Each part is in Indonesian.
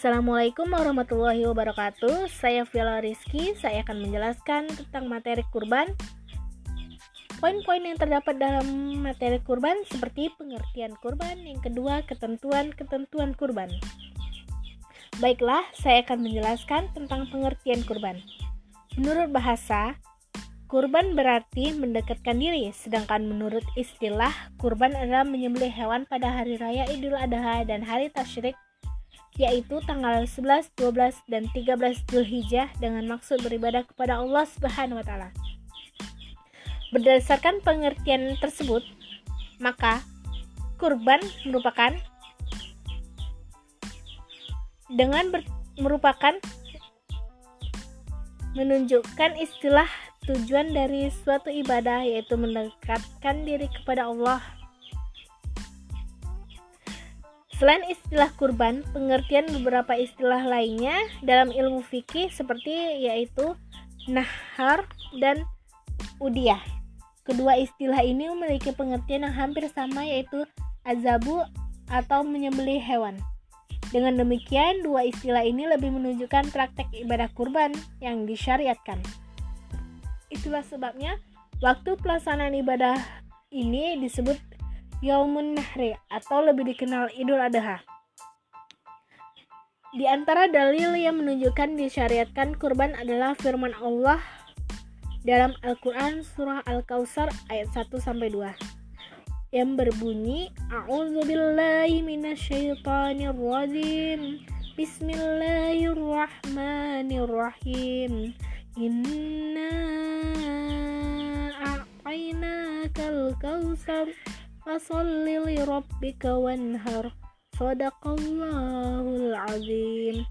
Assalamualaikum warahmatullahi wabarakatuh. Saya Viola Rizky. Saya akan menjelaskan tentang materi kurban. Poin-poin yang terdapat dalam materi kurban seperti pengertian kurban, yang kedua ketentuan-ketentuan kurban. Baiklah, saya akan menjelaskan tentang pengertian kurban. Menurut bahasa, kurban berarti mendekatkan diri, sedangkan menurut istilah, kurban adalah menyembelih hewan pada hari raya Idul Adha dan hari tasyrik yaitu tanggal 11, 12, dan 13 Zulhijjah dengan maksud beribadah kepada Allah Subhanahu wa taala. Berdasarkan pengertian tersebut, maka kurban merupakan dengan ber, merupakan menunjukkan istilah tujuan dari suatu ibadah yaitu mendekatkan diri kepada Allah Selain istilah kurban, pengertian beberapa istilah lainnya dalam ilmu fikih seperti yaitu nahar dan udiyah. Kedua istilah ini memiliki pengertian yang hampir sama yaitu azabu atau menyembelih hewan. Dengan demikian, dua istilah ini lebih menunjukkan praktek ibadah kurban yang disyariatkan. Itulah sebabnya waktu pelaksanaan ibadah ini disebut Yaumun Nahri atau lebih dikenal Idul Adha. Di antara dalil yang menunjukkan disyariatkan kurban adalah firman Allah dalam Al-Qur'an surah Al-Kautsar ayat 1 sampai 2 yang berbunyi A'udzubillahi minasyaitonirrajim. Bismillahirrahmanirrahim. Inna a'tainakal kautsar fasalli li rabbika wanhar. Sadaqallahul azim.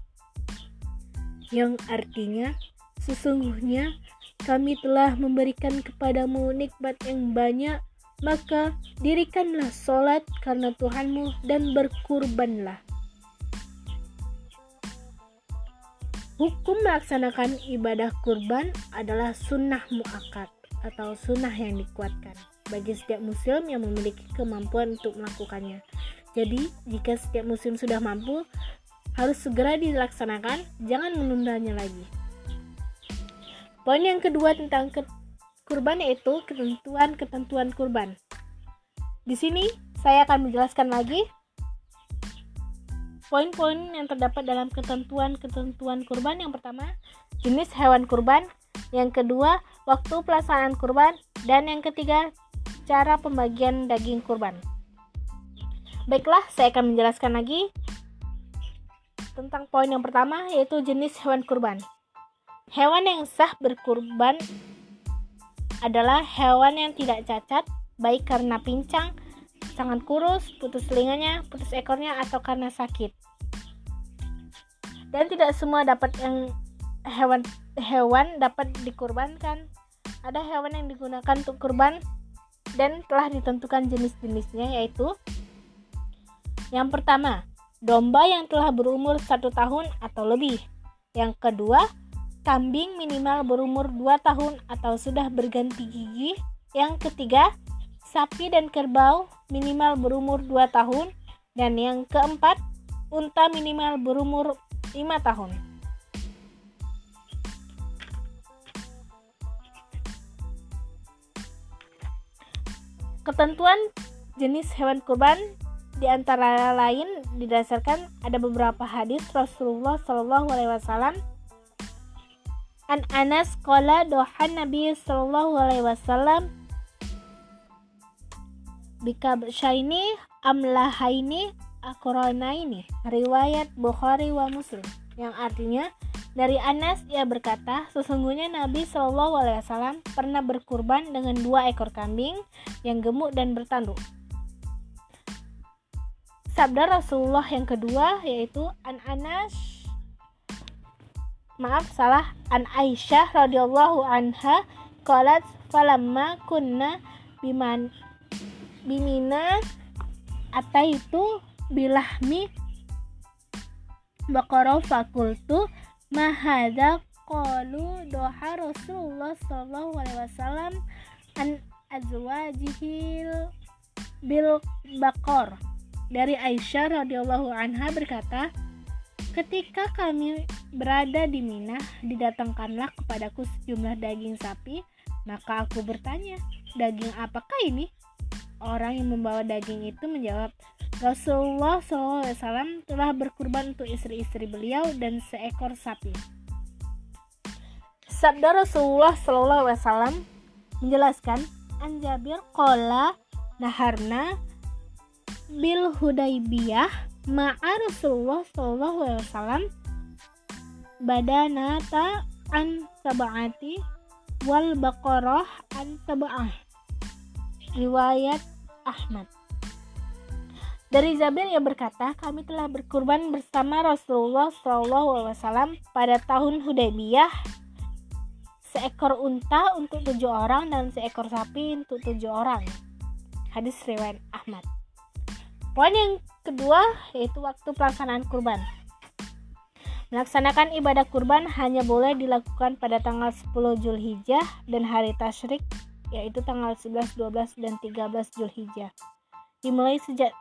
Yang artinya sesungguhnya kami telah memberikan kepadamu nikmat yang banyak maka dirikanlah solat karena Tuhanmu dan berkurbanlah. Hukum melaksanakan ibadah kurban adalah sunnah muakat atau sunnah yang dikuatkan bagi setiap muslim yang memiliki kemampuan untuk melakukannya. Jadi, jika setiap muslim sudah mampu, harus segera dilaksanakan, jangan menundanya lagi. Poin yang kedua tentang ke kurban yaitu ketentuan-ketentuan kurban. Di sini saya akan menjelaskan lagi poin-poin yang terdapat dalam ketentuan-ketentuan kurban. Yang pertama, jenis hewan kurban. Yang kedua, waktu pelaksanaan kurban. Dan yang ketiga, cara pembagian daging kurban. Baiklah, saya akan menjelaskan lagi tentang poin yang pertama yaitu jenis hewan kurban. Hewan yang sah berkurban adalah hewan yang tidak cacat, baik karena pincang, sangat kurus, putus telinganya, putus ekornya, atau karena sakit. Dan tidak semua dapat yang hewan hewan dapat dikurbankan. Ada hewan yang digunakan untuk kurban dan telah ditentukan jenis-jenisnya yaitu yang pertama, domba yang telah berumur satu tahun atau lebih. Yang kedua, kambing minimal berumur 2 tahun atau sudah berganti gigi. Yang ketiga, sapi dan kerbau minimal berumur 2 tahun. Dan yang keempat, unta minimal berumur 5 tahun. Ketentuan jenis hewan kurban di antara lain didasarkan ada beberapa hadis Rasulullah Shallallahu Alaihi Wasallam. An Anas qala dohan Nabi Shallallahu Alaihi Wasallam bika syaini amlahaini ini riwayat Bukhari wa Muslim yang artinya dari Anas ia berkata, sesungguhnya Nabi Shallallahu Alaihi Wasallam pernah berkurban dengan dua ekor kambing yang gemuk dan bertanduk. Sabda Rasulullah yang kedua yaitu An Anas maaf salah An Aisyah radhiyallahu anha qalat falamma kunna biman bimina ataitu bilahmi baqara fakultu mahada qalu doha Rasulullah sallallahu alaihi wasallam an azwajihil bil bakor dari Aisyah radhiyallahu anha berkata Ketika kami berada di Mina, didatangkanlah kepadaku sejumlah daging sapi, maka aku bertanya, daging apakah ini? Orang yang membawa daging itu menjawab, Rasulullah SAW telah berkurban untuk istri-istri beliau dan seekor sapi. Sabda Rasulullah SAW menjelaskan, Anjabir kola naharna bil hudaybiyah ma'a Rasulullah wasallam badanata an sab'ati wal baqarah an sab'ah riwayat Ahmad dari Zabir yang berkata, kami telah berkurban bersama Rasulullah SAW pada tahun Hudaybiyah seekor unta untuk tujuh orang dan seekor sapi untuk tujuh orang. Hadis riwayat Ahmad. Poin yang kedua yaitu waktu pelaksanaan kurban. Melaksanakan ibadah kurban hanya boleh dilakukan pada tanggal 10 Julhijjah dan hari tasyrik yaitu tanggal 11, 12, dan 13 Julhijjah. Dimulai sejak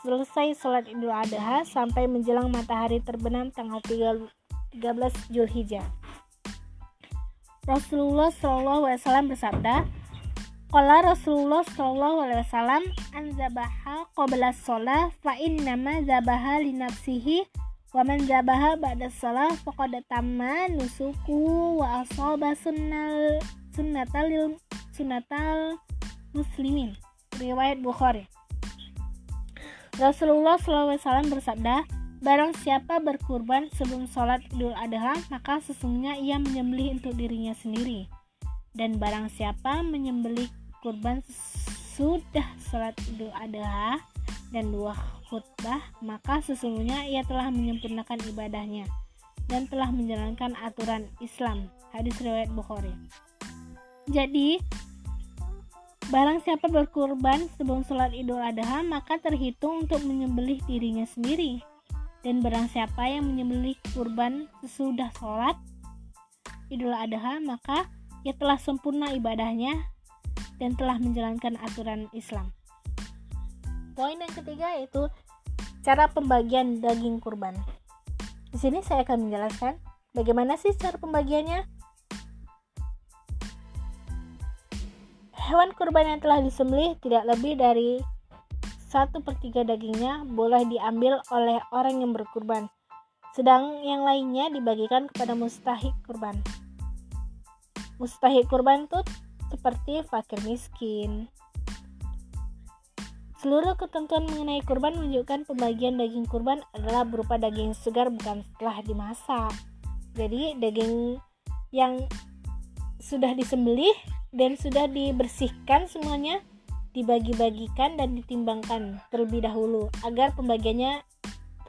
selesai sholat idul adha sampai menjelang matahari terbenam tanggal 13 Julhijjah. Rasulullah SAW bersabda, Qala Rasulullah sallallahu alaihi wasallam an zabaha qabla shalah fa innama zabaha li nafsihi wa man zabaha ba'da shalah faqad tamma nusuku wa asaba sunnal sunnatal sunnatal muslimin riwayat Bukhari Rasulullah SAW bersabda Barang siapa berkurban sebelum sholat idul adha maka sesungguhnya ia menyembelih untuk dirinya sendiri. Dan barang siapa menyembelih kurban sudah sholat idul adha dan dua khutbah maka sesungguhnya ia telah menyempurnakan ibadahnya dan telah menjalankan aturan Islam. Hadis riwayat Bukhari. Jadi barang siapa berkurban sebelum sholat idul adha maka terhitung untuk menyembelih dirinya sendiri dan barang siapa yang menyembelih kurban sesudah sholat idul adha maka ia telah sempurna ibadahnya dan telah menjalankan aturan Islam. Poin yang ketiga yaitu cara pembagian daging kurban. Di sini saya akan menjelaskan bagaimana sih cara pembagiannya. Hewan kurban yang telah disembelih tidak lebih dari satu per tiga dagingnya boleh diambil oleh orang yang berkurban, sedang yang lainnya dibagikan kepada mustahik kurban. Mustahik kurban itu seperti fakir miskin. Seluruh ketentuan mengenai kurban menunjukkan pembagian daging kurban adalah berupa daging segar bukan setelah dimasak. Jadi daging yang sudah disembelih dan sudah dibersihkan semuanya dibagi-bagikan dan ditimbangkan terlebih dahulu agar pembagiannya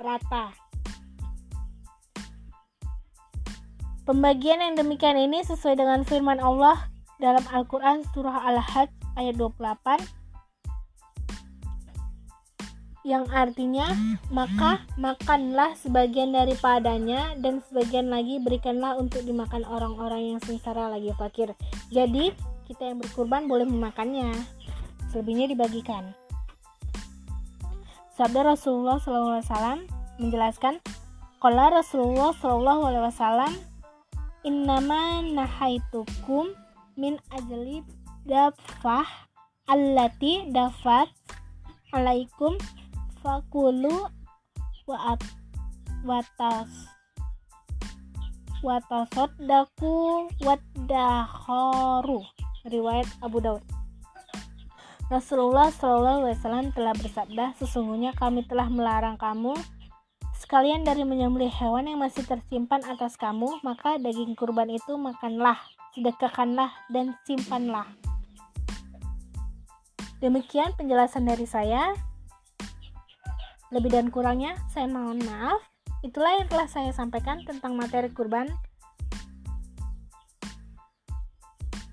rata. Pembagian yang demikian ini sesuai dengan firman Allah dalam Al-Quran surah Al-Hajj ayat 28 yang artinya maka makanlah sebagian daripadanya dan sebagian lagi berikanlah untuk dimakan orang-orang yang sengsara lagi fakir jadi kita yang berkurban boleh memakannya. Selebihnya dibagikan. Sabda Rasulullah SAW menjelaskan kalau Rasulullah SAW innama nahaitukum min ajli dafah allati dafat alaikum fakulu wa watas watasot daku waddahoru riwayat Abu Daud Rasulullah SAW telah bersabda sesungguhnya kami telah melarang kamu sekalian dari menyembelih hewan yang masih tersimpan atas kamu maka daging kurban itu makanlah sedekahkanlah dan simpanlah. Demikian penjelasan dari saya. Lebih dan kurangnya saya mohon maaf. Itulah yang telah saya sampaikan tentang materi kurban.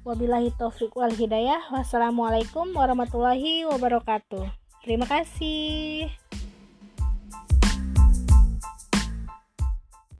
Wabillahi taufik wal hidayah. Wassalamualaikum warahmatullahi wabarakatuh. Terima kasih.